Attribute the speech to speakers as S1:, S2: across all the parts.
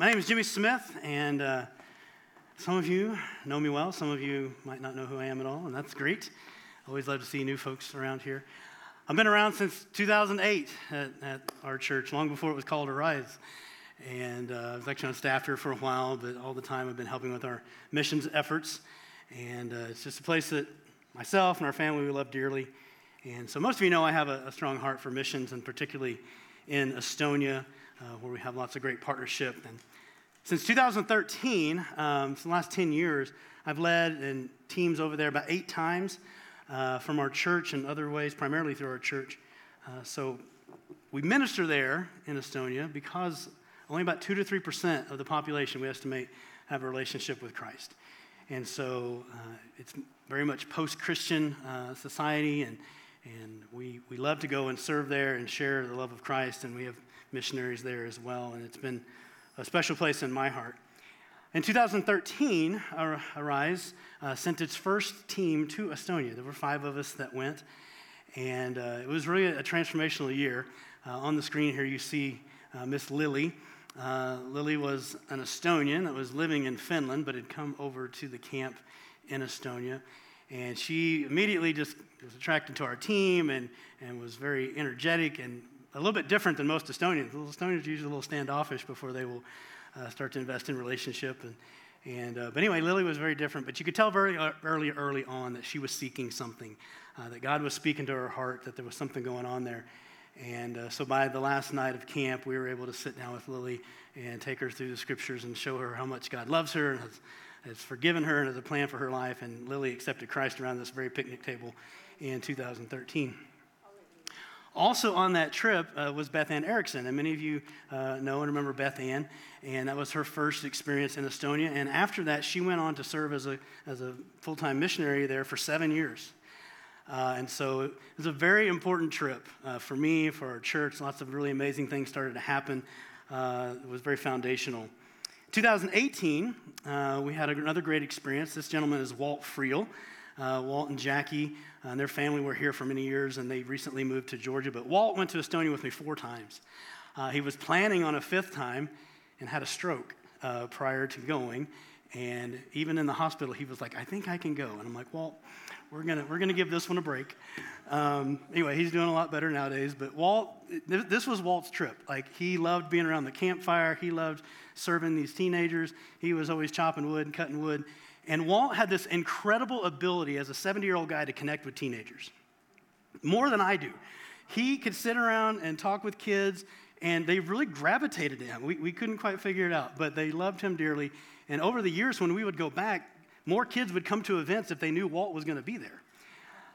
S1: My name is Jimmy Smith, and uh, some of you know me well. Some of you might not know who I am at all, and that's great. I Always love to see new folks around here. I've been around since 2008 at, at our church, long before it was called Arise. And uh, I was actually on staff here for a while, but all the time I've been helping with our missions efforts. And uh, it's just a place that myself and our family we love dearly. And so most of you know I have a, a strong heart for missions, and particularly in Estonia uh, where we have lots of great partnership. And since 2013, um, so the last 10 years, I've led in teams over there about eight times uh, from our church and other ways, primarily through our church. Uh, so we minister there in Estonia because only about 2 to 3% of the population, we estimate, have a relationship with Christ. And so uh, it's very much post Christian uh, society, and, and we, we love to go and serve there and share the love of Christ. And we have missionaries there as well, and it's been a special place in my heart. In 2013, Arise uh, sent its first team to Estonia. There were five of us that went, and uh, it was really a transformational year. Uh, on the screen here, you see uh, Miss Lily. Uh, Lily was an Estonian that was living in Finland, but had come over to the camp in Estonia. And she immediately just was attracted to our team and, and was very energetic and a little bit different than most Estonians. Estonians are usually a little standoffish before they will uh, start to invest in relationship. And, and uh, but anyway, Lily was very different. But you could tell very uh, early, early on that she was seeking something, uh, that God was speaking to her heart, that there was something going on there. And uh, so by the last night of camp, we were able to sit down with Lily and take her through the scriptures and show her how much God loves her and has, has forgiven her and has a plan for her life. And Lily accepted Christ around this very picnic table in 2013. Also on that trip uh, was Beth Ann Erickson, and many of you uh, know and remember Beth Ann, and that was her first experience in Estonia. And after that, she went on to serve as a, as a full time missionary there for seven years. Uh, and so it was a very important trip uh, for me, for our church. Lots of really amazing things started to happen. Uh, it was very foundational. 2018, uh, we had another great experience. This gentleman is Walt Friel. Walt and Jackie uh, and their family were here for many years, and they recently moved to Georgia. But Walt went to Estonia with me four times. Uh, he was planning on a fifth time and had a stroke uh, prior to going. And even in the hospital, he was like, I think I can go. And I'm like, Walt, we're going we're gonna give this one a break. Um, anyway, he's doing a lot better nowadays. But Walt, this was Walt's trip. Like, he loved being around the campfire, he loved serving these teenagers. He was always chopping wood and cutting wood. And Walt had this incredible ability as a 70 year old guy to connect with teenagers, more than I do. He could sit around and talk with kids, and they really gravitated to him. We, we couldn't quite figure it out, but they loved him dearly. And over the years, when we would go back, more kids would come to events if they knew Walt was going to be there.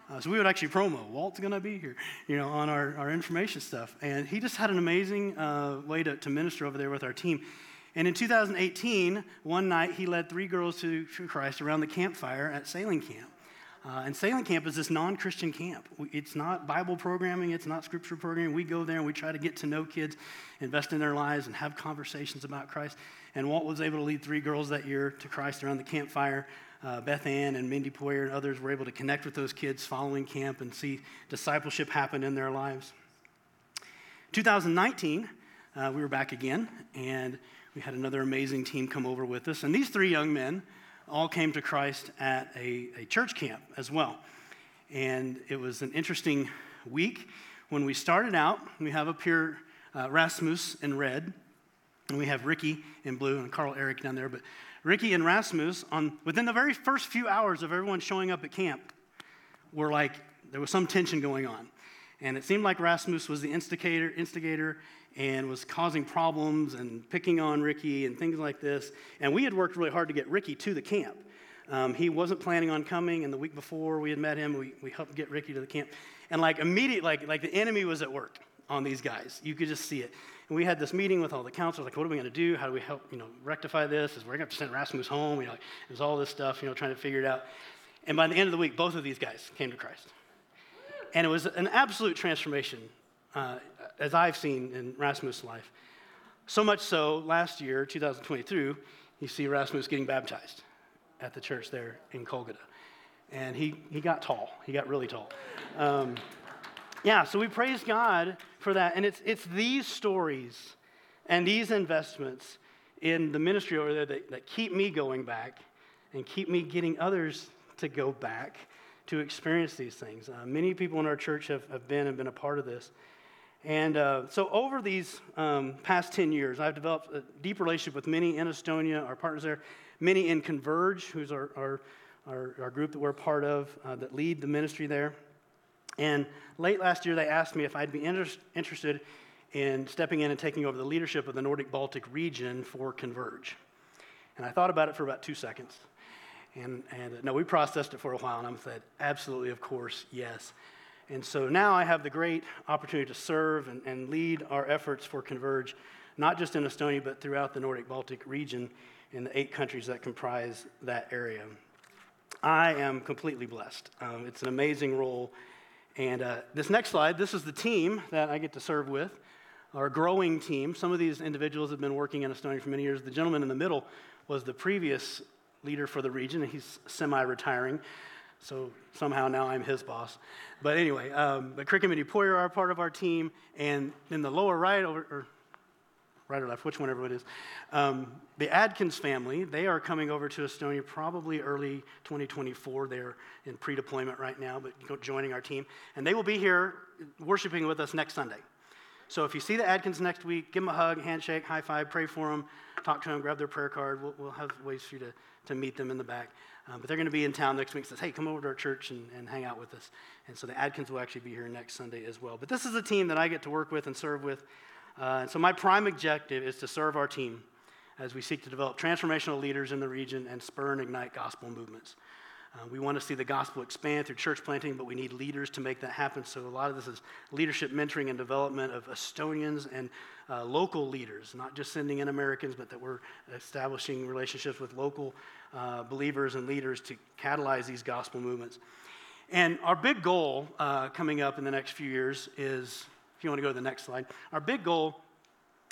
S1: Uh, so we would actually promo, Walt's going to be here, you know, on our, our information stuff. And he just had an amazing uh, way to, to minister over there with our team. And in 2018, one night he led three girls to, Christ around the campfire at sailing camp. Uh, and sailing camp is this non Christian camp. It's not Bible programming, it's not scripture programming. We go there and we try to get to know kids, invest in their lives, and have conversations about Christ. And Walt was able to lead three girls that year to Christ around the campfire. Uh, Beth Ann and Mindy Poyer and others were able to connect with those kids following camp and see discipleship happen in their lives. 2019, uh, we were back again, and we had another amazing team come over with us. And these three young men all came to Christ at a, a church camp as well. And it was an interesting week. When we started out, we have up here uh, Rasmus in red, and we have Ricky in blue, and Carl Eric down there. But Ricky and Rasmus, on, within the very first few hours of everyone showing up at camp, were like, there was some tension going on. And it seemed like Rasmus was the instigator, instigator and was causing problems and picking on Ricky and things like this. And we had worked really hard to get Ricky to the camp. Um, he wasn't planning on coming, and the week before we had met him, we, we helped get Ricky to the camp. And like immediately, like, like the enemy was at work on these guys. You could just see it. And we had this meeting with all the counselors, like, what are we going to do? How do we help, you know, rectify this? Is we're going to send Rasmus home? You know, like, was all this stuff, you know, trying to figure it out. And by the end of the week, both of these guys came to Christ. And it was an absolute transformation uh, as I've seen in Rasmus' life. So much so, last year, 2022, you see Rasmus getting baptized at the church there in Kolgata. And he, he got tall. He got really tall. Um, yeah, so we praise God for that. And it's, it's these stories and these investments in the ministry over there that, that keep me going back and keep me getting others to go back to experience these things. Uh, many people in our church have, have been and been a part of this. And uh, so, over these um, past 10 years, I've developed a deep relationship with many in Estonia, our partners there, many in Converge, who's our, our, our, our group that we're part of uh, that lead the ministry there. And late last year, they asked me if I'd be inter- interested in stepping in and taking over the leadership of the Nordic Baltic region for Converge. And I thought about it for about two seconds. And, and no, we processed it for a while, and I said, absolutely, of course, yes. And so now I have the great opportunity to serve and, and lead our efforts for Converge, not just in Estonia, but throughout the Nordic Baltic region in the eight countries that comprise that area. I am completely blessed. Um, it's an amazing role. And uh, this next slide, this is the team that I get to serve with, our growing team. Some of these individuals have been working in Estonia for many years. The gentleman in the middle was the previous leader for the region, and he's semi retiring. So somehow now I'm his boss. But anyway, um, but Crick and Poyer are part of our team. And in the lower right, or right or left, which one it is, um, the Adkins family, they are coming over to Estonia probably early 2024. They're in pre deployment right now, but joining our team. And they will be here worshiping with us next Sunday. So if you see the Adkins next week, give them a hug, handshake, high five, pray for them, talk to them, grab their prayer card. We'll, we'll have ways for you to, to meet them in the back. Um, but they're going to be in town next week. Says, hey, come over to our church and, and hang out with us. And so the Adkins will actually be here next Sunday as well. But this is a team that I get to work with and serve with. Uh, and so my prime objective is to serve our team as we seek to develop transformational leaders in the region and spur and ignite gospel movements. Uh, we want to see the gospel expand through church planting, but we need leaders to make that happen. So, a lot of this is leadership mentoring and development of Estonians and uh, local leaders, not just sending in Americans, but that we're establishing relationships with local uh, believers and leaders to catalyze these gospel movements. And our big goal uh, coming up in the next few years is if you want to go to the next slide, our big goal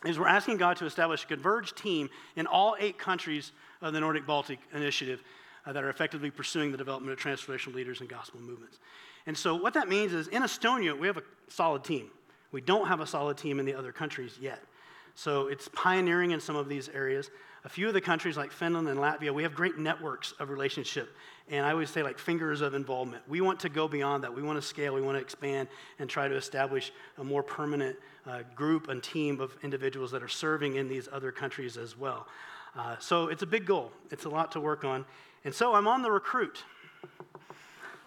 S1: is we're asking God to establish a converged team in all eight countries of the Nordic Baltic Initiative uh, that are effectively pursuing the development of transformational leaders and gospel movements. And so, what that means is in Estonia, we have a solid team. We don't have a solid team in the other countries yet. So, it's pioneering in some of these areas. A few of the countries like Finland and Latvia, we have great networks of relationship. And I always say, like, fingers of involvement. We want to go beyond that. We want to scale, we want to expand, and try to establish a more permanent uh, group and team of individuals that are serving in these other countries as well. Uh, so, it's a big goal, it's a lot to work on. And so I'm on the recruit.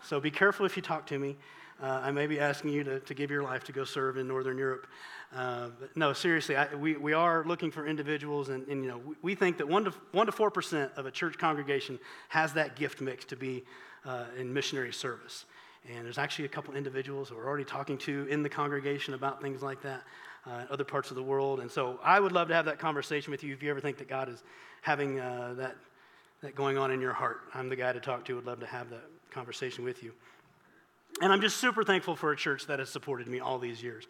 S1: So be careful if you talk to me. Uh, I may be asking you to, to give your life to go serve in Northern Europe. Uh, but no, seriously, I, we, we are looking for individuals, and, and you know, we, we, think that 1 to, 1 to 4% of a church congregation has that gift mix to be uh, in missionary service. And there's actually a couple individuals who we're already talking to in the congregation about things like that, uh, other parts of the world. And so I would love to have that conversation with you if you ever think that God is having uh, that that going on in your heart. I'm the guy to talk to. Would love to have that conversation with you. And I'm just super thankful for a church that has supported me all these years.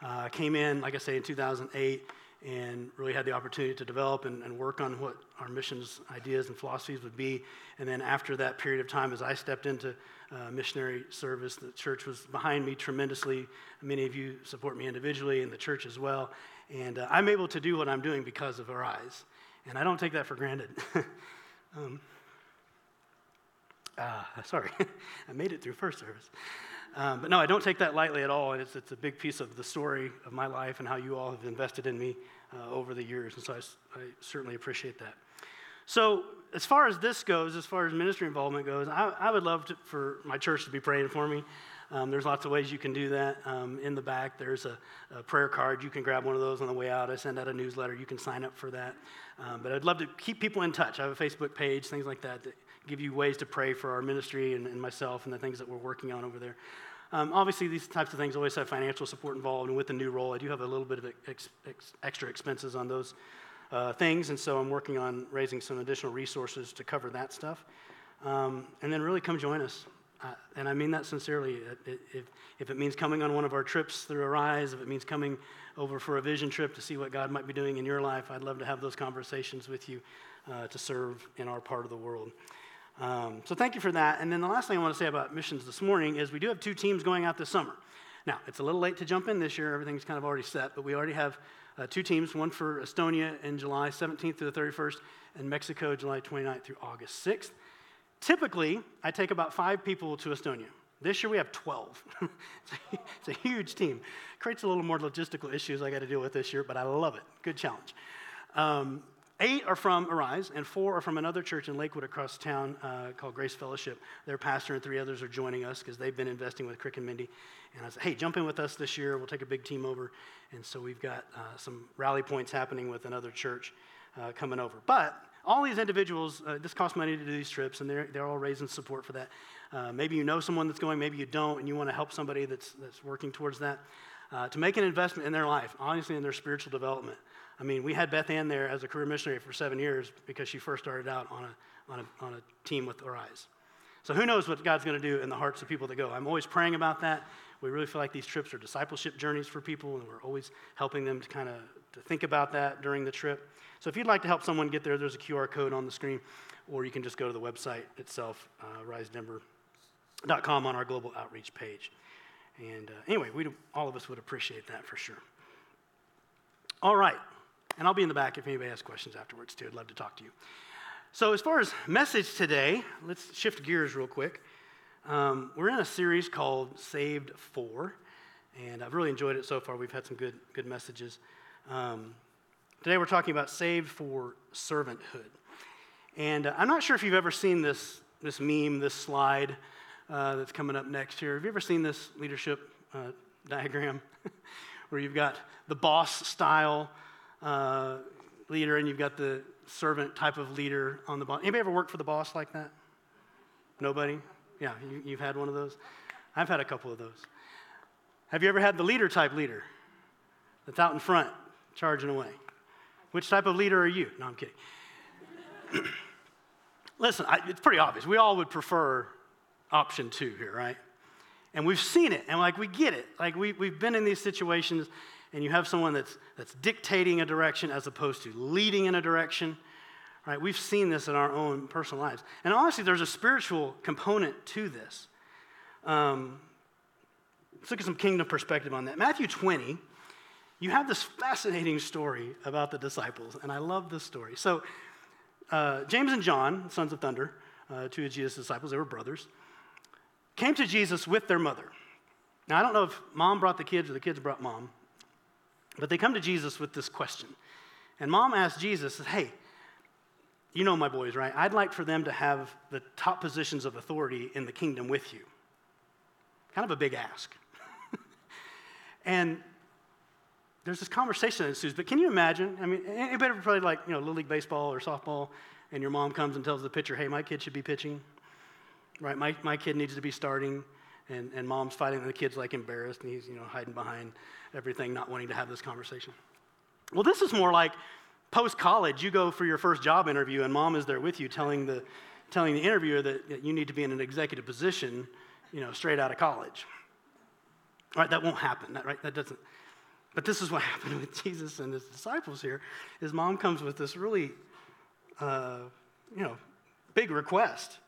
S1: Uh, I came in, like I say, in 2008 and really had the opportunity to develop and, and, work on what our missions ideas and philosophies would be. And then after that period of time, as I stepped into uh, missionary service, the church was behind me tremendously. Many of you support me individually, and the church as well. And uh, I'm able to do what I'm doing because of Arise. And I don't take that for granted. Um, uh, sorry, I made it through first service. Um, but no, I don't take that lightly at all. It's, it's a big piece of the story of my life and how you all have invested in me uh, over the years. And so I, I, certainly appreciate that. So, as far as this goes, as far as ministry involvement goes, I, I would love to, for my church to be praying for me. Um, there's lots of ways you can do that. Um, in the back, there's a, a, prayer card. You can grab one of those on the way out. I send out a newsletter. You can sign up for that. Um, but I'd love to keep people in touch. I have a Facebook page, things like that, that give you ways to pray for our ministry and, and myself and the things that we're working on over there. Um, obviously, these types of things always have financial support involved, and with the new role, I do have a little bit of ex, ex, extra expenses on those uh, things, and so I'm working on raising some additional resources to cover that stuff. Um, and then really come join us. And I mean that sincerely. If, if it means coming on one of our trips through Arise, if it means coming over for a vision trip to see what God might be doing in your life, I'd love to have those conversations with you uh, to serve in our part of the world. Um, so thank you for that. And then the last thing I want to say about missions this morning is we do have two teams going out this summer. Now, it's a little late to jump in this year. Everything's kind of already set, but we already have uh, two teams, one for Estonia in July 17th through the 31st, and Mexico July 29th through August 6th. Typically, I take about five people to Estonia. This year we have 12. it's, a, huge team. Creates a little more logistical issues I got to deal with this year, but I love it. Good challenge. Um, eight are from Arise, and four are from another church in Lakewood across town uh, called Grace Fellowship. Their pastor and three others are joining us because they've been investing with Crick and Mindy. And I said, hey, jump in with us this year. We'll take a big team over. And so we've got uh, some rally points happening with another church uh, coming over. But all these individuals, uh, this costs money to do these trips, and they're, they're all raising support for that. Uh, maybe you know someone that's going, maybe you don't, and you want to help somebody that's, that's working towards that. Uh, to make an investment in their life, honestly, in their spiritual development. I mean, we had Beth Ann there as a career missionary for seven years because she first started out on a, on a, on a team with Arise. So who knows what God's going to do in the hearts of people that go. I'm always praying about that. We really feel like these trips are discipleship journeys for people, and we're always helping them to kind of to think about that during the trip. So if you'd like to help someone get there, there's a QR code on the screen, or you can just go to the website itself, uh, risedenver.com on our global outreach page. And uh, anyway, we all of us would appreciate that for sure. All right, and I'll be in the back if anybody has questions afterwards too. I'd love to talk to you. So as far as message today, let's shift gears real quick. Um, we're in a series called Saved For, and I've really enjoyed it so far. We've had some good good messages. Um, Today we're talking about saved for servanthood. And uh, I'm not sure if you've ever seen this, this meme, this slide uh, that's coming up next here. Have you ever seen this leadership uh, diagram where you've got the boss style uh, leader and you've got the servant type of leader on the boss? Anybody ever worked for the boss like that? Nobody? Yeah, you, you've had one of those? I've had a couple of those. Have you ever had the leader type leader that's out in front charging away? Which type of leader are you? No, I'm kidding. Listen, I, it's pretty obvious. We all would prefer option two here, right? And we've seen it, and like we get it. Like we, we've been in these situations, and you have someone that's, that's dictating a direction as opposed to leading in a direction, right? We've seen this in our own personal lives. And honestly, there's a spiritual component to this. Um, let's look at some kingdom perspective on that. Matthew 20 you have this fascinating story about the disciples, and I love this story. So, uh, James and John, sons of thunder, uh, two of Jesus' disciples, they were brothers, came to Jesus with their mother. Now, I don't know if mom brought the kids or the kids brought mom, but they come to Jesus with this question. And mom asked Jesus, Hey, you know my boys, right? I'd like for them to have the top positions of authority in the kingdom with you. Kind of a big ask. and there's this conversation that ensues. But can you imagine? I mean, anybody ever played like, you know, Little League Baseball or softball, and your mom comes and tells the pitcher, hey, my kid should be pitching, right? My, my kid needs to be starting, and, and mom's fighting, and the kid's like embarrassed, and he's, you know, hiding behind everything, not wanting to have this conversation. Well, this is more like post college, you go for your first job interview, and mom is there with you telling the, telling the interviewer that, you need to be in an executive position, you know, straight out of college. Right? That won't happen. That, right? That doesn't. But this is what happened with Jesus and his disciples here. His mom comes with this really, uh, you know, big request.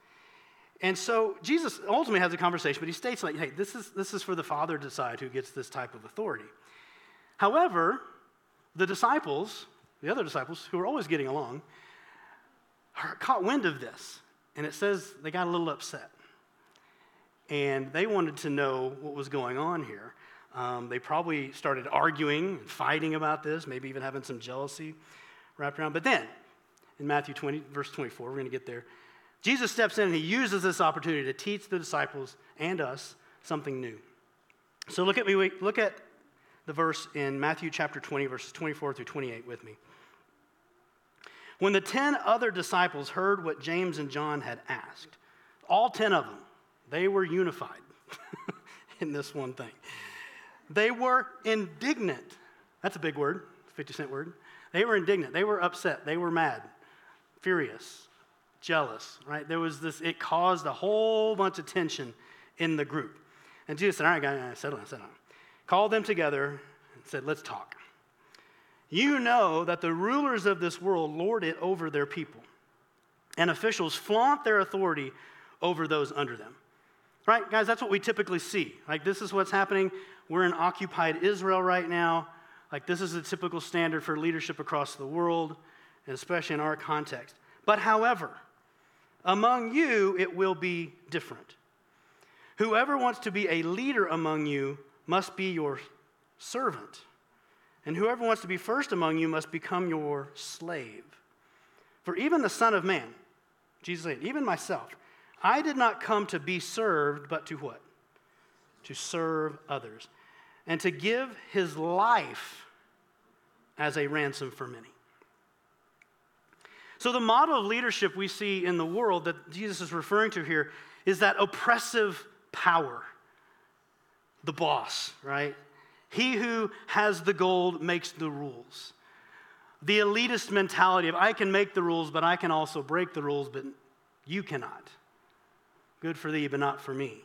S1: And so Jesus ultimately has a conversation, but he states like, hey, this is, this is for the father to decide who gets this type of authority. However, the disciples, the other disciples, who were always getting along, caught wind of this. And it says they got a little upset. And they wanted to know what was going on here. Um, they probably started arguing and fighting about this, maybe even having some jealousy wrapped around. But then, in Matthew 20, verse 24, we're going to get there. Jesus steps in and he uses this opportunity to teach the disciples and us something new. So look at me, look at the verse in Matthew chapter 20, verses 24 through 28 with me. When the 10 other disciples heard what James and John had asked, all 10 of them, they were unified in this one thing. They were indignant. That's a big word, 50 cent word. They were indignant. They were upset. They were mad, furious, jealous, right? There was this, it caused a whole bunch of tension in the group. And Jesus said, All right, guys, settle down, settle down. Called them together and said, Let's talk. You know that the rulers of this world lord it over their people, and officials flaunt their authority over those under them. Right, guys, that's what we typically see. Like, this is what's happening we're in occupied Israel right now. Like, this is a typical standard for leadership across the world, and especially in our context. But, however, among you, it will be different. Whoever wants to be a leader among you must be your servant. And whoever wants to be first among you must become your slave. For even the Son of Man, Jesus said, even myself, I did not come to be served, but to what? To serve others. And to give his life as a ransom for many. So, the model of leadership we see in the world that Jesus is referring to here is that oppressive power, the boss, right? He who has the gold makes the rules. The elitist mentality of I can make the rules, but I can also break the rules, but you cannot. Good for thee, but not for me.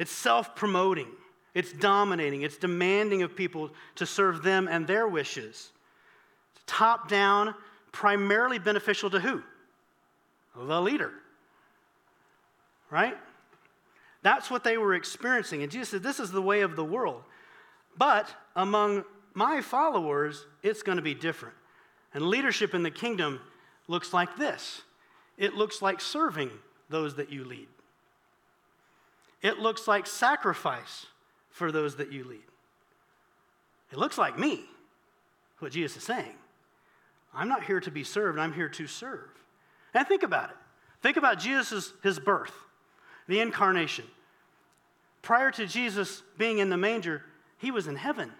S1: It's self promoting, it's dominating, it's demanding of people to serve them and their wishes. Top down, primarily beneficial to who? The leader. Right? That's what they were experiencing. And Jesus said, This is the way of the world. But among my followers, it's going to be different. And leadership in the kingdom looks like this it looks like serving those that you lead, it looks like sacrifice for those that you lead. It looks like me, what Jesus is saying. I'm not here to be served, I'm here to serve. And think about it. Think about Jesus' his birth the incarnation. Prior to Jesus being in the manger, he was in heaven,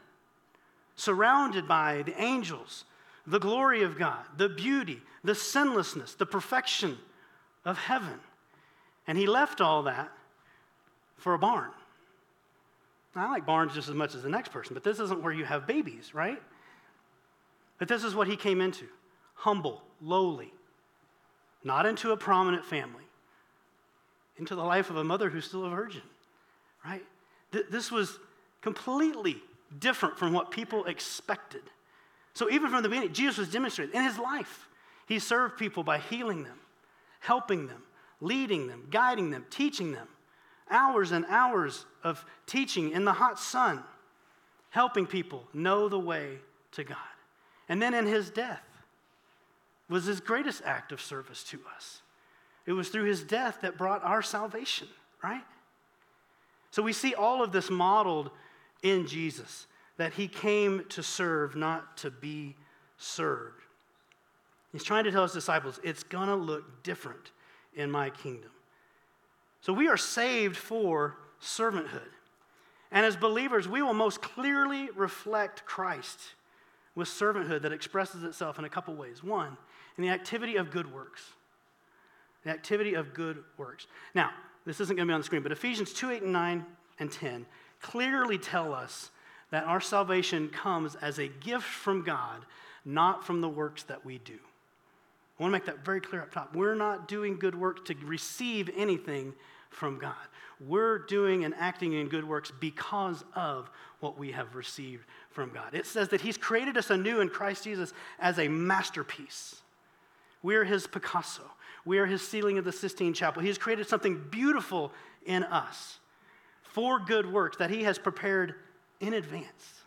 S1: surrounded by the angels, the glory of God, the beauty, the sinlessness, the perfection of heaven. And he left all that for a barn. Now, I like barns just as much as the next person, but this isn't where you have babies, right? But this is what he came into humble, lowly, not into a prominent family, into the life of a mother who's still a virgin, right? Th- this was completely different from what people expected. So, even from the beginning, Jesus was demonstrating in his life, he served people by healing them, helping them, leading them, guiding them, teaching them. Hours and hours of teaching in the hot sun, helping people know the way to God. And then in his death was his greatest act of service to us. It was through his death that brought our salvation, right? So we see all of this modeled in Jesus, that he came to serve, not to be served. He's trying to tell his disciples, it's going to look different in my kingdom. So we are saved for servanthood. And as believers, we will most clearly reflect Christ with servanthood that expresses itself in a couple ways. One, in the activity of good works the activity of good works. Now, this isn't going to be on the screen, but Ephesians 2 8 and 9 and 10 clearly tell us that our salvation comes as a gift from God, not from the works that we do. I want to make that very clear up top. We're not doing good works to receive anything from God. We're doing and acting in good works because of what we have received from God. It says that He's created us anew in Christ Jesus as a masterpiece. We're His Picasso. We are his ceiling of the Sistine Chapel. He has created something beautiful in us for good works that he has prepared in advance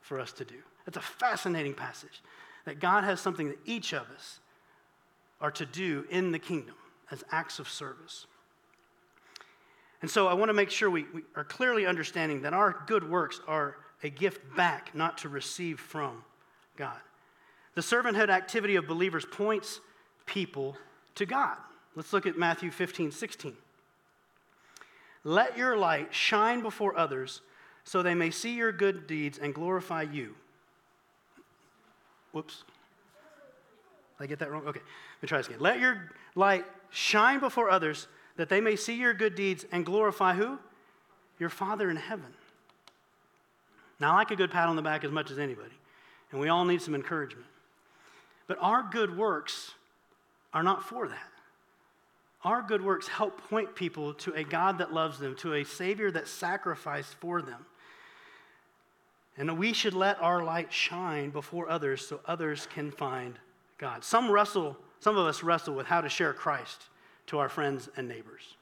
S1: for us to do. It's a fascinating passage that God has something that each of us are to do in the kingdom as acts of service. And so I want to make sure we, we are clearly understanding that our good works are a gift back, not to receive from God. The servanthood activity of believers points people to God. Let's look at Matthew 15, 16. Let your light shine before others so they may see your good deeds and glorify you. Whoops. Did I get that wrong? Okay, let me try this again. Let your light shine before others that they may see your good deeds and glorify who? Your Father in heaven. Now, I like a good pat on the back as much as anybody, and we all need some encouragement. But our good works are not for that. Our good works help point people to a God that loves them, to a Savior that sacrificed for them. And we should let our light shine before others so others can find God. Some wrestle, some of us wrestle with how to share Christ to our friends and neighbors.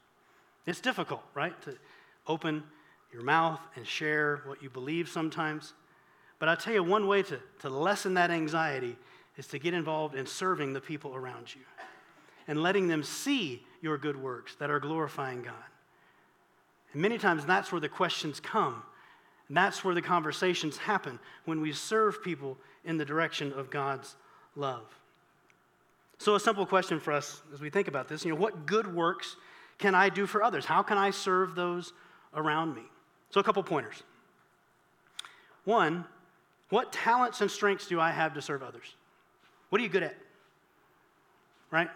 S1: It's difficult, right? To open your mouth and share what you believe sometimes. But I'll tell you one way to, to lessen that anxiety is to get involved in serving the people around you and letting them see your good works that are glorifying God. And many times that's where the questions come. And that's where the conversations happen when we serve people in the direction of God's love. So, a simple question for us as we think about this you know, what good works can I do for others? How can I serve those around me? So, a couple pointers. One, what talents and strengths do I have to serve others? What are you good at? Right?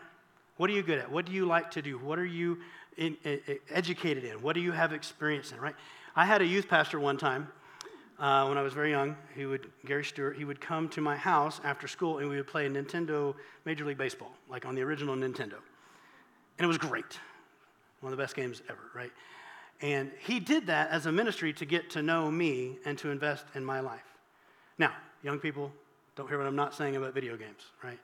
S1: What are you good at? What do you like to do? What are you in, in, educated in? What do you have experience in? Right? I had a youth pastor one time uh, when I was very young. He would Gary Stewart. He would come to my house after school, and we would play Nintendo Major League Baseball, like on the original Nintendo, and it was great. One of the best games ever, right? And he did that as a ministry to get to know me and to invest in my life. Now, young people, don't hear what I'm not saying about video games, right?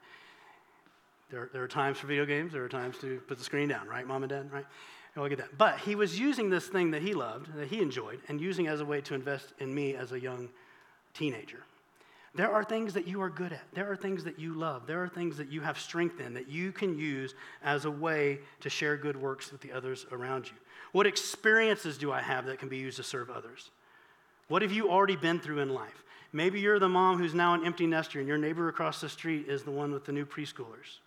S1: There, there are times for video games, there are times to put the screen down, right, mom and dad, right? I'll get that. But he was using this thing that he loved, that he enjoyed, and using as a way to invest in me as a young teenager. There are things that you are good at. There are things that you love. There are things that you have strength in that you can use as a way to share good works with the others around you. What experiences do I have that can be used to serve others? What have you already been through in life? Maybe you're the mom who's now an empty nester and your neighbor across the street is the one with the new preschoolers.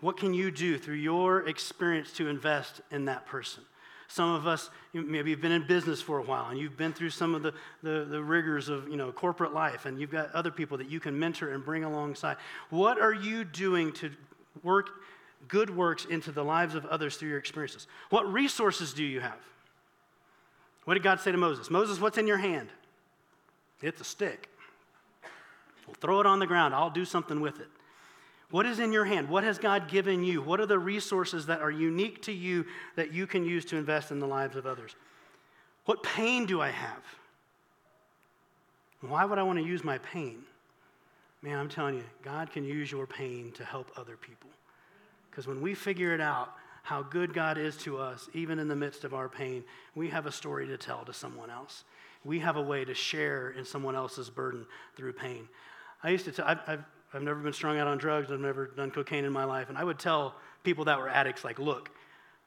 S1: What can you do through your experience to invest in that person? Some of us, maybe you've been in business for a while and you've been through some of the, the, the, rigors of you know, corporate life, and you've got other people that you can mentor and bring alongside. What are you doing to work good works into the lives of others through your experiences? What resources do you have? What did God say to Moses? Moses, what's in your hand? It's a stick. Well, throw it on the ground. I'll do something with it. What is in your hand? What has God given you? What are the resources that are unique to you that you can use to invest in the lives of others? What pain do I have? Why would I want to use my pain? Man, I'm telling you, God can use your pain to help other people. Because when we figure it out, how good God is to us, even in the midst of our pain, we have a story to tell to someone else. We have a way to share in someone else's burden through pain. I used to tell, I've, I've, I've never been strung out on drugs, I've never done cocaine in my life, and I would tell people that were addicts, like, look,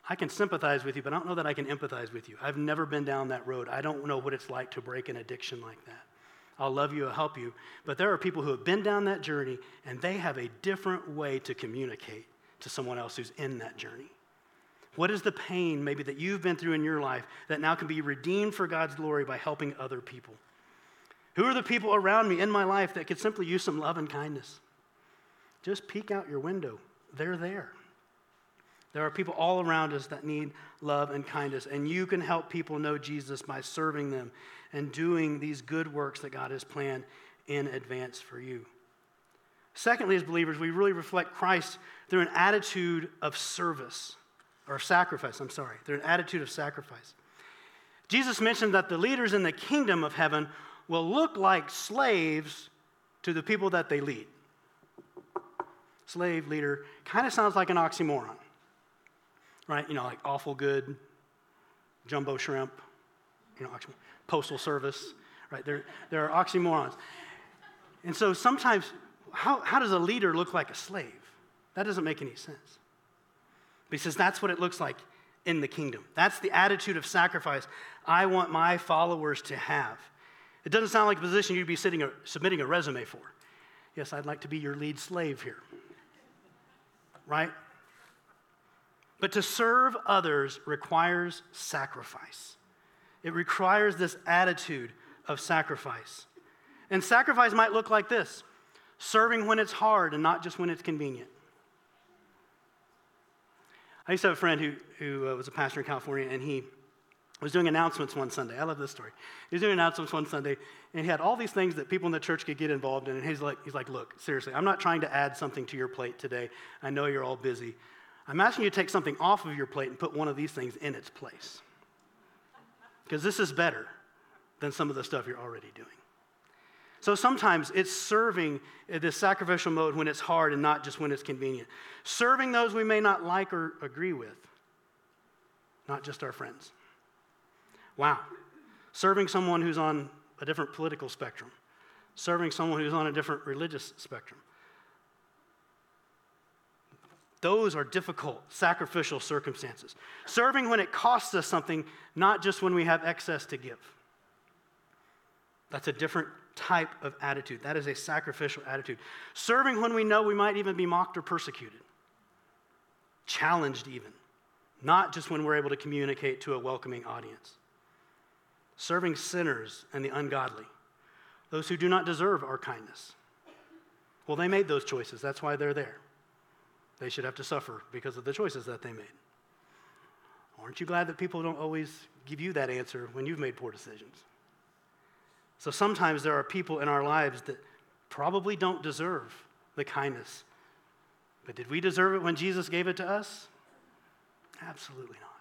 S1: I can sympathize with you, but I don't know that I can empathize with you. I've never been down that road. I don't know what it's like to break an addiction like that. I'll love you, I'll help you. But there are people who have been down that journey, and they have a different way to communicate to someone else who's in that journey? What is the pain maybe that you've been through in your life that now can be redeemed for God's glory by helping other people? Who are the people around me in my life that could simply use some love and kindness? Just peek out your window. They're there. There are people all around us that need love and kindness, and you can help people know Jesus by serving them and doing these good works that God has planned in advance for you. Secondly, as believers, we really reflect Christ through an attitude of service, or sacrifice, I'm sorry, They're an attitude of sacrifice. Jesus mentioned that the leaders in the kingdom of heaven will look like slaves to the people that they lead. Slave leader kind of sounds like an oxymoron, right? You know, like awful good, jumbo shrimp, you know, postal service, right? There, there are oxymorons. And so sometimes how, how does a leader look like a slave? That doesn't make any sense. But he says that's what it looks like in the kingdom. That's the attitude of sacrifice I want my followers to have. It doesn't sound like a position you'd be sitting, submitting a resume for. Yes, I'd like to be your lead slave here. Right? But to serve others requires sacrifice. It requires this attitude of sacrifice. And sacrifice might look like this serving when it's hard and not just when it's convenient. I used to have a friend who, who uh, was a pastor in California, and he was doing announcements one Sunday. I love this story. He was doing announcements one Sunday, and he had all these things that people in the church could get involved in. And he's like, he's like, look, seriously, I'm not trying to add something to your plate today. I know you're all busy. I'm asking you to take something off of your plate and put one of these things in its place. Because this is better than some of the stuff you're already doing. So sometimes it's serving this sacrificial mode when it's hard and not just when it's convenient. Serving those we may not like or agree with, not just our friends. Wow. serving someone who's on a different political spectrum, serving someone who's on a different religious spectrum. Those are difficult, sacrificial circumstances. Serving when it costs us something, not just when we have excess to give. That's a different type of attitude. That is a sacrificial attitude. Serving when we know we might even be mocked or persecuted, challenged even, not just when we're able to communicate to a welcoming audience. Serving sinners and the ungodly, those who do not deserve our kindness. Well, they made those choices. That's why they're there. They should have to suffer because of the choices that they made. Aren't you glad that people don't always give you that answer when you've made poor decisions? So sometimes there are people in our lives that probably don't deserve the kindness. But did we deserve it when Jesus gave it to us? Absolutely not.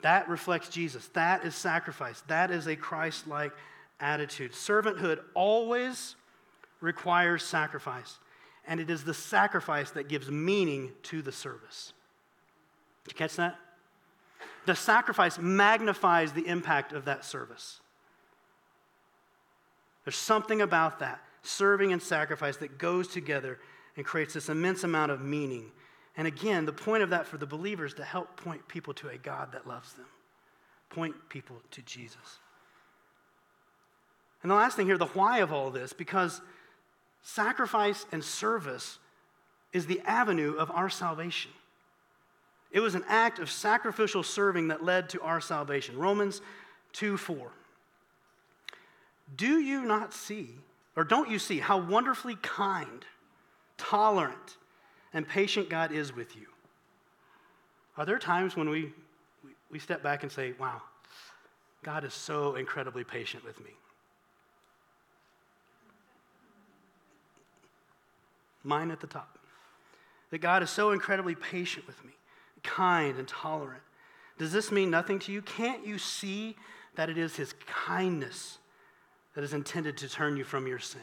S1: That reflects Jesus. That is sacrifice. That is a Christ like attitude. Servanthood always requires sacrifice, and it is the sacrifice that gives meaning to the service. Did you catch that? The sacrifice magnifies the impact of that service. There's something about that, serving and sacrifice, that goes together and creates this immense amount of meaning. And again, the point of that for the believers to help point people to a God that loves them, point people to Jesus. And the last thing here, the why of all this, because sacrifice and service is the avenue of our salvation. It was an act of sacrificial serving that led to our salvation. Romans 2 4. Do you not see, or don't you see, how wonderfully kind, tolerant, and patient God is with you? Are there times when we, we step back and say, wow, God is so incredibly patient with me? Mine at the top. That God is so incredibly patient with me, kind and tolerant. Does this mean nothing to you? Can't you see that it is His kindness that is intended to turn you from your sin.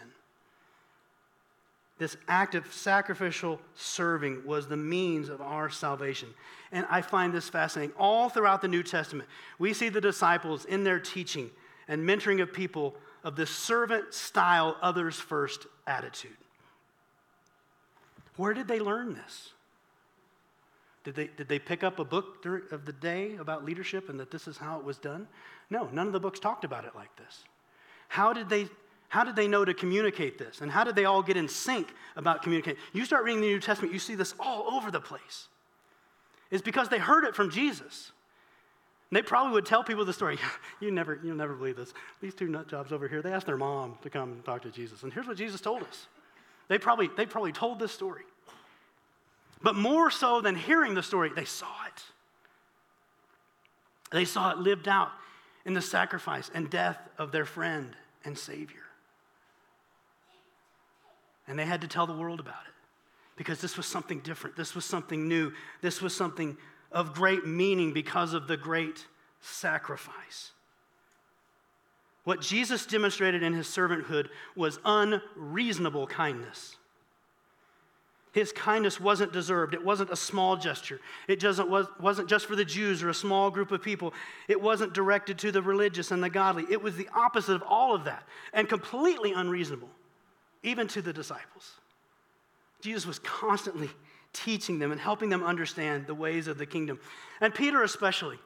S1: This act of sacrificial serving was the means of our salvation. And I find this fascinating. All throughout the New Testament, we see the disciples in their teaching and mentoring of people of the servant style, others first attitude. Where did they learn this? Did they, did they pick up a book of the day about leadership and that this is how it was done? No, none of the books talked about it like this. How did they how did they know to communicate this? And how did they all get in sync about communicating? You start reading the New Testament, you see this all over the place. It's because they heard it from Jesus. And they probably would tell people the story. you never, you'll never believe this. These two nut jobs over here, they asked their mom to come talk to Jesus. And here's what Jesus told us. They probably, they probably told this story. But more so than hearing the story, they saw it. They saw it lived out in the sacrifice and death of their friend and Savior. And they had to tell the world about it because this was something different. This was something new. This was something of great meaning because of the great sacrifice. What Jesus demonstrated in his servanthood was unreasonable kindness. His kindness wasn't deserved. It wasn't a small gesture. It was, wasn't just for the Jews or a small group of people. It wasn't directed to the religious and the godly. It was the opposite of all of that and completely unreasonable, even to the disciples. Jesus was constantly teaching them and helping them understand the ways of the kingdom. And Peter, especially.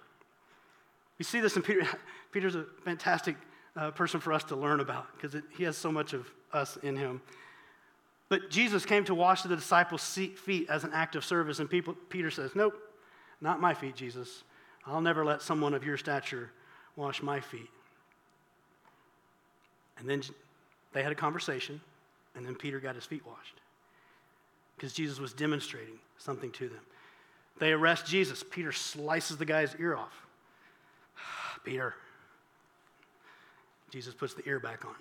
S1: We see this in Peter. Peter's a fantastic uh, person for us to learn about because he has so much of us in him. But Jesus came to wash the disciples' feet as an act of service, and people, Peter says, Nope, not my feet, Jesus. I'll never let someone of your stature wash my feet. And then they had a conversation, and then Peter got his feet washed because Jesus was demonstrating something to them. They arrest Jesus. Peter slices the guy's ear off. Peter. Jesus puts the ear back on.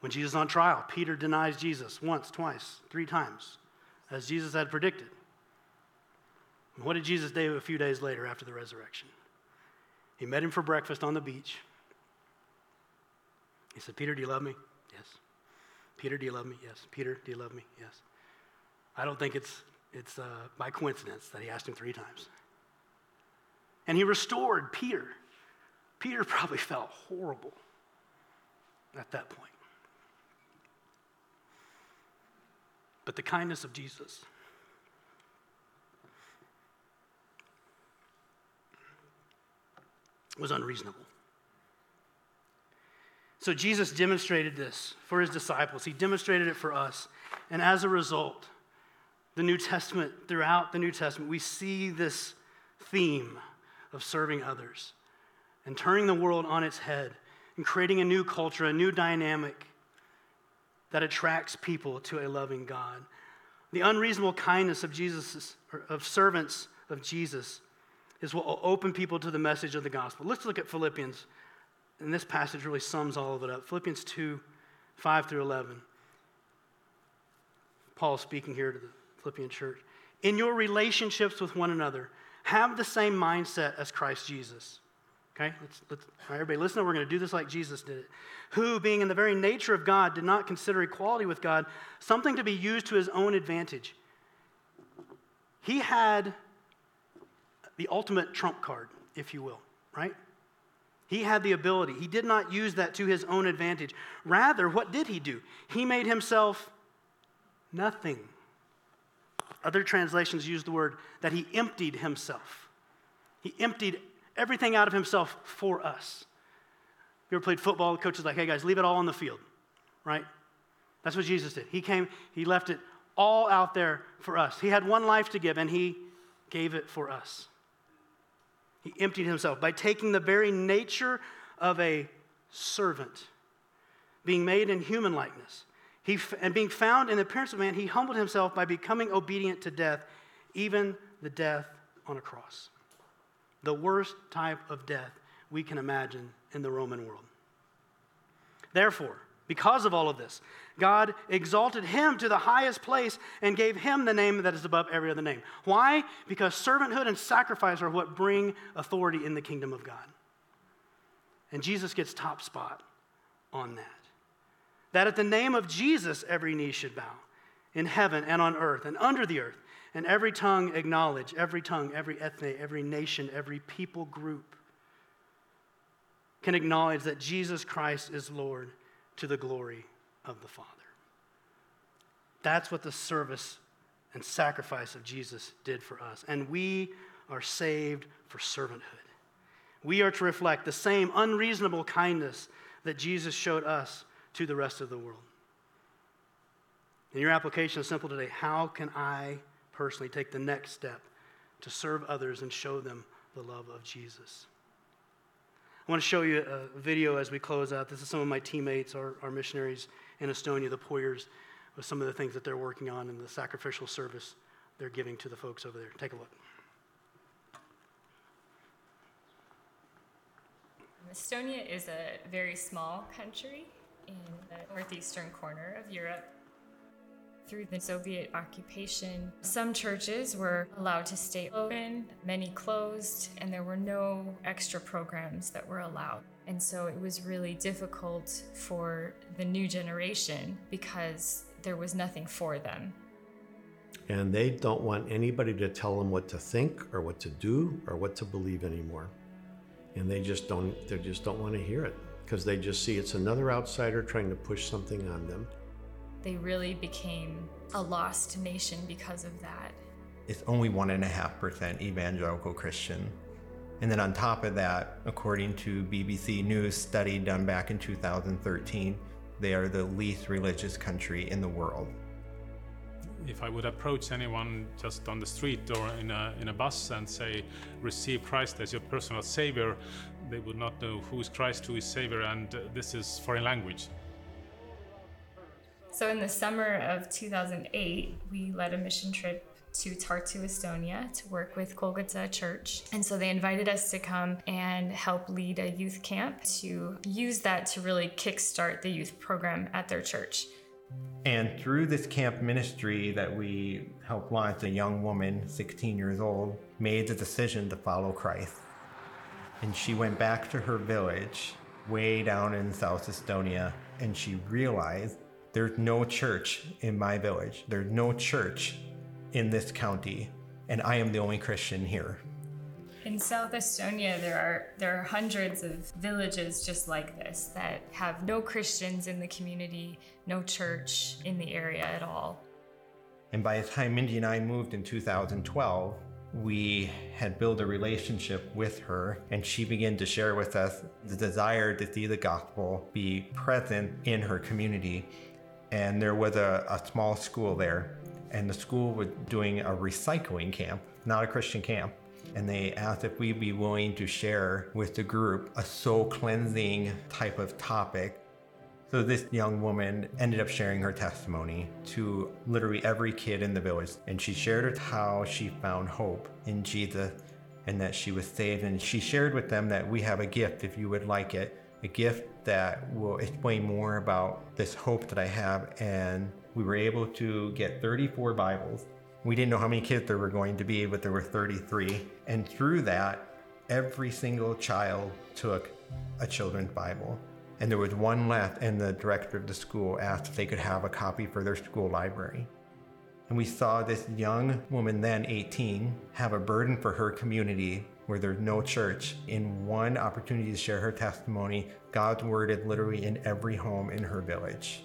S1: When Jesus is on trial, Peter denies Jesus once, twice, three times, as Jesus had predicted. And what did Jesus do a few days later after the resurrection? He met him for breakfast on the beach. He said, Peter, do you love me? Yes. Peter, do you love me? Yes. Peter, do you love me? Yes. I don't think it's, it's uh, by coincidence that he asked him three times. and he restored Peter. Peter probably felt horrible at that point. But the kindness of Jesus was unreasonable. So Jesus demonstrated this for his disciples. He demonstrated it for us. And as a result, the New Testament, throughout the New Testament, we see this theme of serving others and turning the world on its head and creating a new culture, a new dynamic that attracts people to a loving God. The unreasonable kindness of Jesus, of servants of Jesus, is what will open people to the message of the gospel. Let's look at Philippians. And this passage really sums all of it up. Philippians 2, 5 through 11. Paul speaking here to the Philippian church. In your relationships with one another, have the same mindset as Christ Jesus. Okay, let's, let's everybody listen. We're going to do this like Jesus did it. Who, being in the very nature of God, did not consider equality with God something to be used to his own advantage. He had the ultimate trump card, if you will, right? He had the ability. He did not use that to his own advantage. Rather, what did he do? He made himself nothing. Other translations use the word that he emptied himself. He emptied everything out of himself for us. You ever played football? The coach is like, hey guys, leave it all on the field, right? That's what Jesus did. He came, he left it all out there for us. He had one life to give, and he gave it for us. He emptied himself by taking the very nature of a servant, being made in human likeness. He, and being found in the appearance of man, he humbled himself by becoming obedient to death, even the death on a cross. The worst type of death we can imagine in the Roman world. Therefore, because of all of this, God exalted him to the highest place and gave him the name that is above every other name. Why? Because servanthood and sacrifice are what bring authority in the kingdom of God. And Jesus gets top spot on that. That at the name of Jesus, every knee should bow in heaven and on earth and under the earth, and every tongue acknowledge, every tongue, every ethne, every nation, every people group can acknowledge that Jesus Christ is Lord to the glory of the Father. That's what the service and sacrifice of Jesus did for us. And we are saved for servanthood. We are to reflect the same unreasonable kindness that Jesus showed us to the rest of the world. And your application is simple today. How can I personally take the next step to serve others and show them the love of Jesus? I want to show you a video as we close out. This is some of my teammates, our, our missionaries in Estonia, the Poyers, with some of the things that they're working on and the sacrificial service they're giving to the folks over there. Take a look.
S2: Estonia is a very small country in the northeastern corner of Europe. Through the Soviet occupation, some churches were allowed to stay open, many closed, and there were no extra programs that were allowed. And so it was really difficult for the new generation because there was nothing for them.
S3: And they don't want anybody to tell them what to think or what to do or what to believe anymore. And they just don't they just don't want to hear it because they just see it's another outsider trying to push something on them.
S2: They really became a lost nation because of that.
S4: It's only one and a half percent evangelical Christian. And then on top of that, according to BBC News study done back in 2013, they are the least religious country in the world.
S5: If I would approach anyone just on the street or in a, in a bus and say, receive Christ as your personal savior, they would not know who is Christ, who is Savior, and this is foreign language.
S2: So, in the summer of 2008, we led a mission trip to Tartu, Estonia to work with Golgotha Church. And so they invited us to come and help lead a youth camp to use that to really kickstart the youth program at their church.
S4: And through this camp ministry that we helped launch, a young woman, 16 years old, made the decision to follow Christ. And she went back to her village way down in South Estonia and she realized there's no church in my village. There's no church in this county, and I am the only Christian here.
S2: In South Estonia, there are there are hundreds of villages just like this that have no Christians in the community, no church in the area at all.
S4: And by the time Mindy and I moved in 2012, we had built a relationship with her, and she began to share with us the desire to see the gospel be present in her community. And there was a, a small school there, and the school was doing a recycling camp, not a Christian camp. And they asked if we'd be willing to share with the group a soul cleansing type of topic so this young woman ended up sharing her testimony to literally every kid in the village. And she shared how she found hope in Jesus and that she was saved. And she shared with them that we have a gift if you would like it, a gift that will explain more about this hope that I have. And we were able to get 34 Bibles. We didn't know how many kids there were going to be, but there were 33. And through that, every single child took a children's Bible and there was one left, and the director of the school asked if they could have a copy for their school library. And we saw this young woman, then 18, have a burden for her community where there's no church. In one opportunity to share her testimony, God's word is literally in every home in her village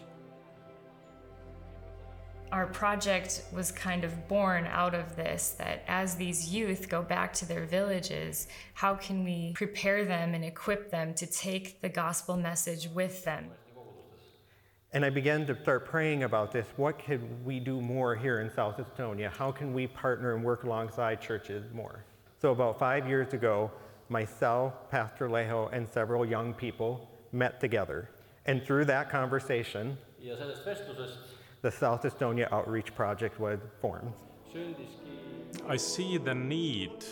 S2: our project was kind of born out of this that as these youth go back to their villages, how can we prepare them and equip them to take the gospel message with them?
S4: And I began to start praying about this. What could we do more here in South Estonia? How can we partner and work alongside churches more? So, about five years ago, myself, Pastor Lejo, and several young people met together. And through that conversation, the South Estonia Outreach Project was formed.
S5: I see the need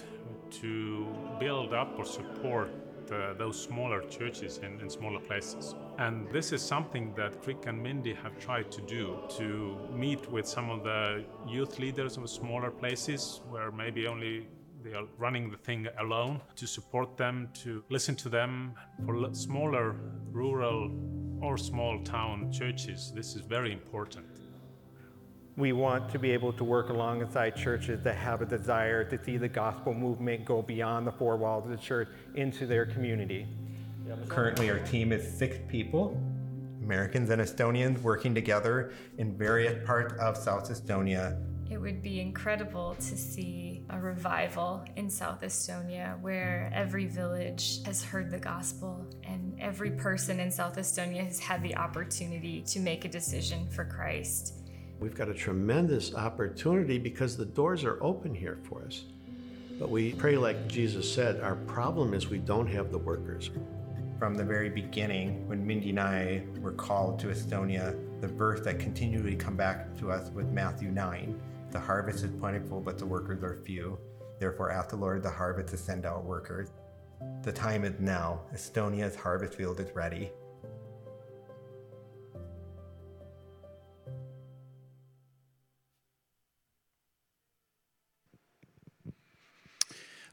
S5: to build up or support uh, those smaller churches in, in, smaller places. And this is something that Rick and Mindy have tried to do to meet with some of the youth leaders of smaller places where maybe only they are running the thing alone, to support them, to listen to them. For smaller rural or small town churches, this is very important.
S4: We want to be able to work alongside churches that have a desire to see the gospel movement go beyond the four walls of the church into their community. Currently, our team is six people Americans and Estonians working together in various parts of South Estonia.
S2: It would be incredible to see a revival in South Estonia where every village has heard the gospel and every person in South Estonia has had the opportunity to make a decision for Christ.
S3: We've got a tremendous opportunity because the doors are open here for us. But we pray, like Jesus said, our problem is we don't have the workers.
S4: From the very beginning, when Mindy and I were called to Estonia, the verse that continually come back to us was Matthew 9. The harvest is plentiful, but the workers are few. Therefore, ask the Lord the harvest to send out workers. The time is now. Estonia's harvest field is ready.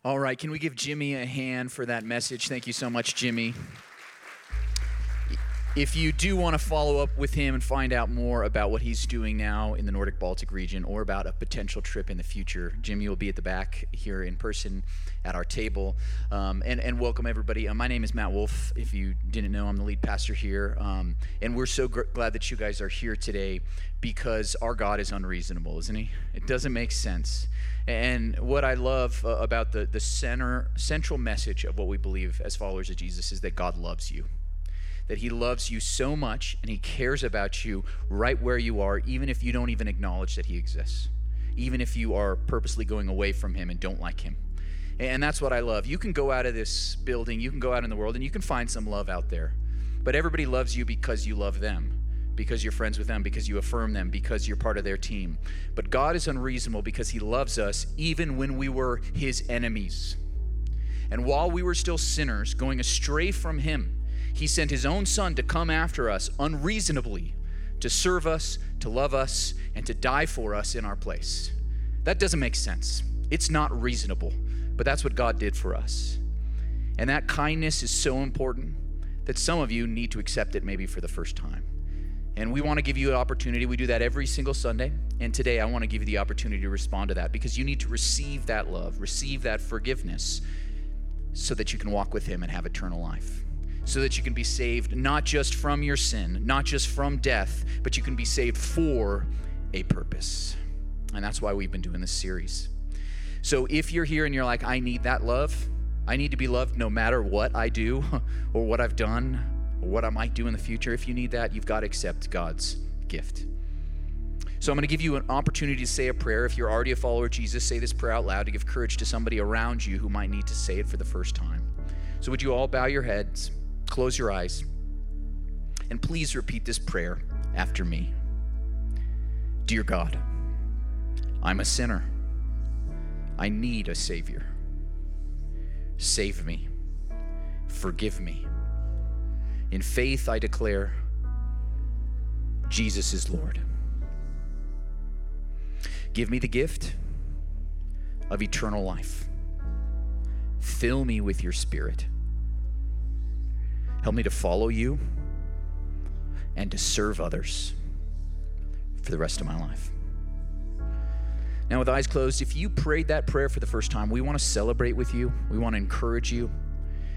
S6: All right, can we give Jimmy a hand for that message? Thank you so much, Jimmy. If you do want to follow up with him and find out more about what he's doing now in the Nordic Baltic region or about a potential trip in the future, Jimmy will be at the back here in person at our table. Um, and, and welcome everybody. Uh, my name is Matt Wolf. If you didn't know, I'm the lead pastor here. Um, and we're so gr- glad that you guys are here today because our God is unreasonable, isn't he? It doesn't make sense. And what I love uh, about the, the center, central message of what we believe as followers of Jesus is that God loves you. That he loves you so much and he cares about you right where you are, even if you don't even acknowledge that he exists, even if you are purposely going away from him and don't like him. And that's what I love. You can go out of this building, you can go out in the world, and you can find some love out there. But everybody loves you because you love them because you're friends with them, because you affirm them, because you're part of their team. But God is unreasonable because He loves us even when we were His enemies. And while we were still sinners, going astray from Him, He sent His own Son to come after us unreasonably, to serve us, to love us, and to die for us in our place. That doesn't make sense. It's not reasonable, but that's what God did for us. And that kindness is so important that some of you need to accept it maybe for the first time. And we want to give you an opportunity. We do that every single Sunday And today I want to give you the opportunity to respond to that because you need to receive that love, receive that forgiveness so that you can walk with Him and have eternal life. So that you can be saved not just from your sin, not just from death, but you can be saved for a purpose. And that's why we've been doing this series. So if you're here and you're like, I need that love, I need to be loved no matter what I do or what I've done or what I might do in the future, if you need that, you've got to accept God's gift. So I'm going to give you an opportunity to say a prayer. If you're already a follower of Jesus, say this prayer out loud to give courage to somebody around you who might need to say it for the first time. So would you all bow your heads, close your eyes, and please repeat this prayer after me. Dear God, I'm a sinner. I need a Savior. Save me. Forgive me. In faith, I declare Jesus is Lord. Give me the gift of eternal life. Fill me with your spirit. Help me to follow you and to serve others for the rest of my life. Now, with eyes closed, if you prayed that prayer for the first time, we want to celebrate with you. We want to encourage you.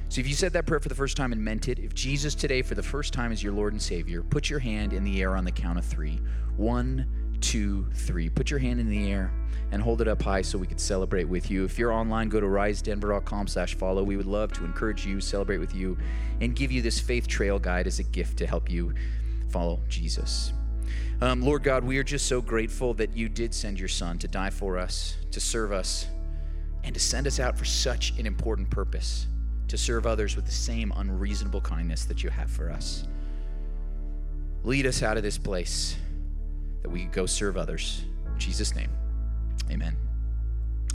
S6: So, if you said that prayer for the first time and meant it, if Jesus today for the first time is your Lord and Savior, put your hand in the air on the count of three. One, two, three. Put your hand in the air and hold it up high so we could celebrate with you. If you're online, go to risedenver.com slash follow. We would love to encourage you, celebrate with you, and give you this faith trail guide as a gift to help you follow Jesus. Um, Lord God, we are just so grateful that you did send your son to die for us, to serve us, and to send us out for such an important purpose to serve others with the same unreasonable kindness that you have for us. Lead us out of this place that we go serve others. In Jesus' name, amen.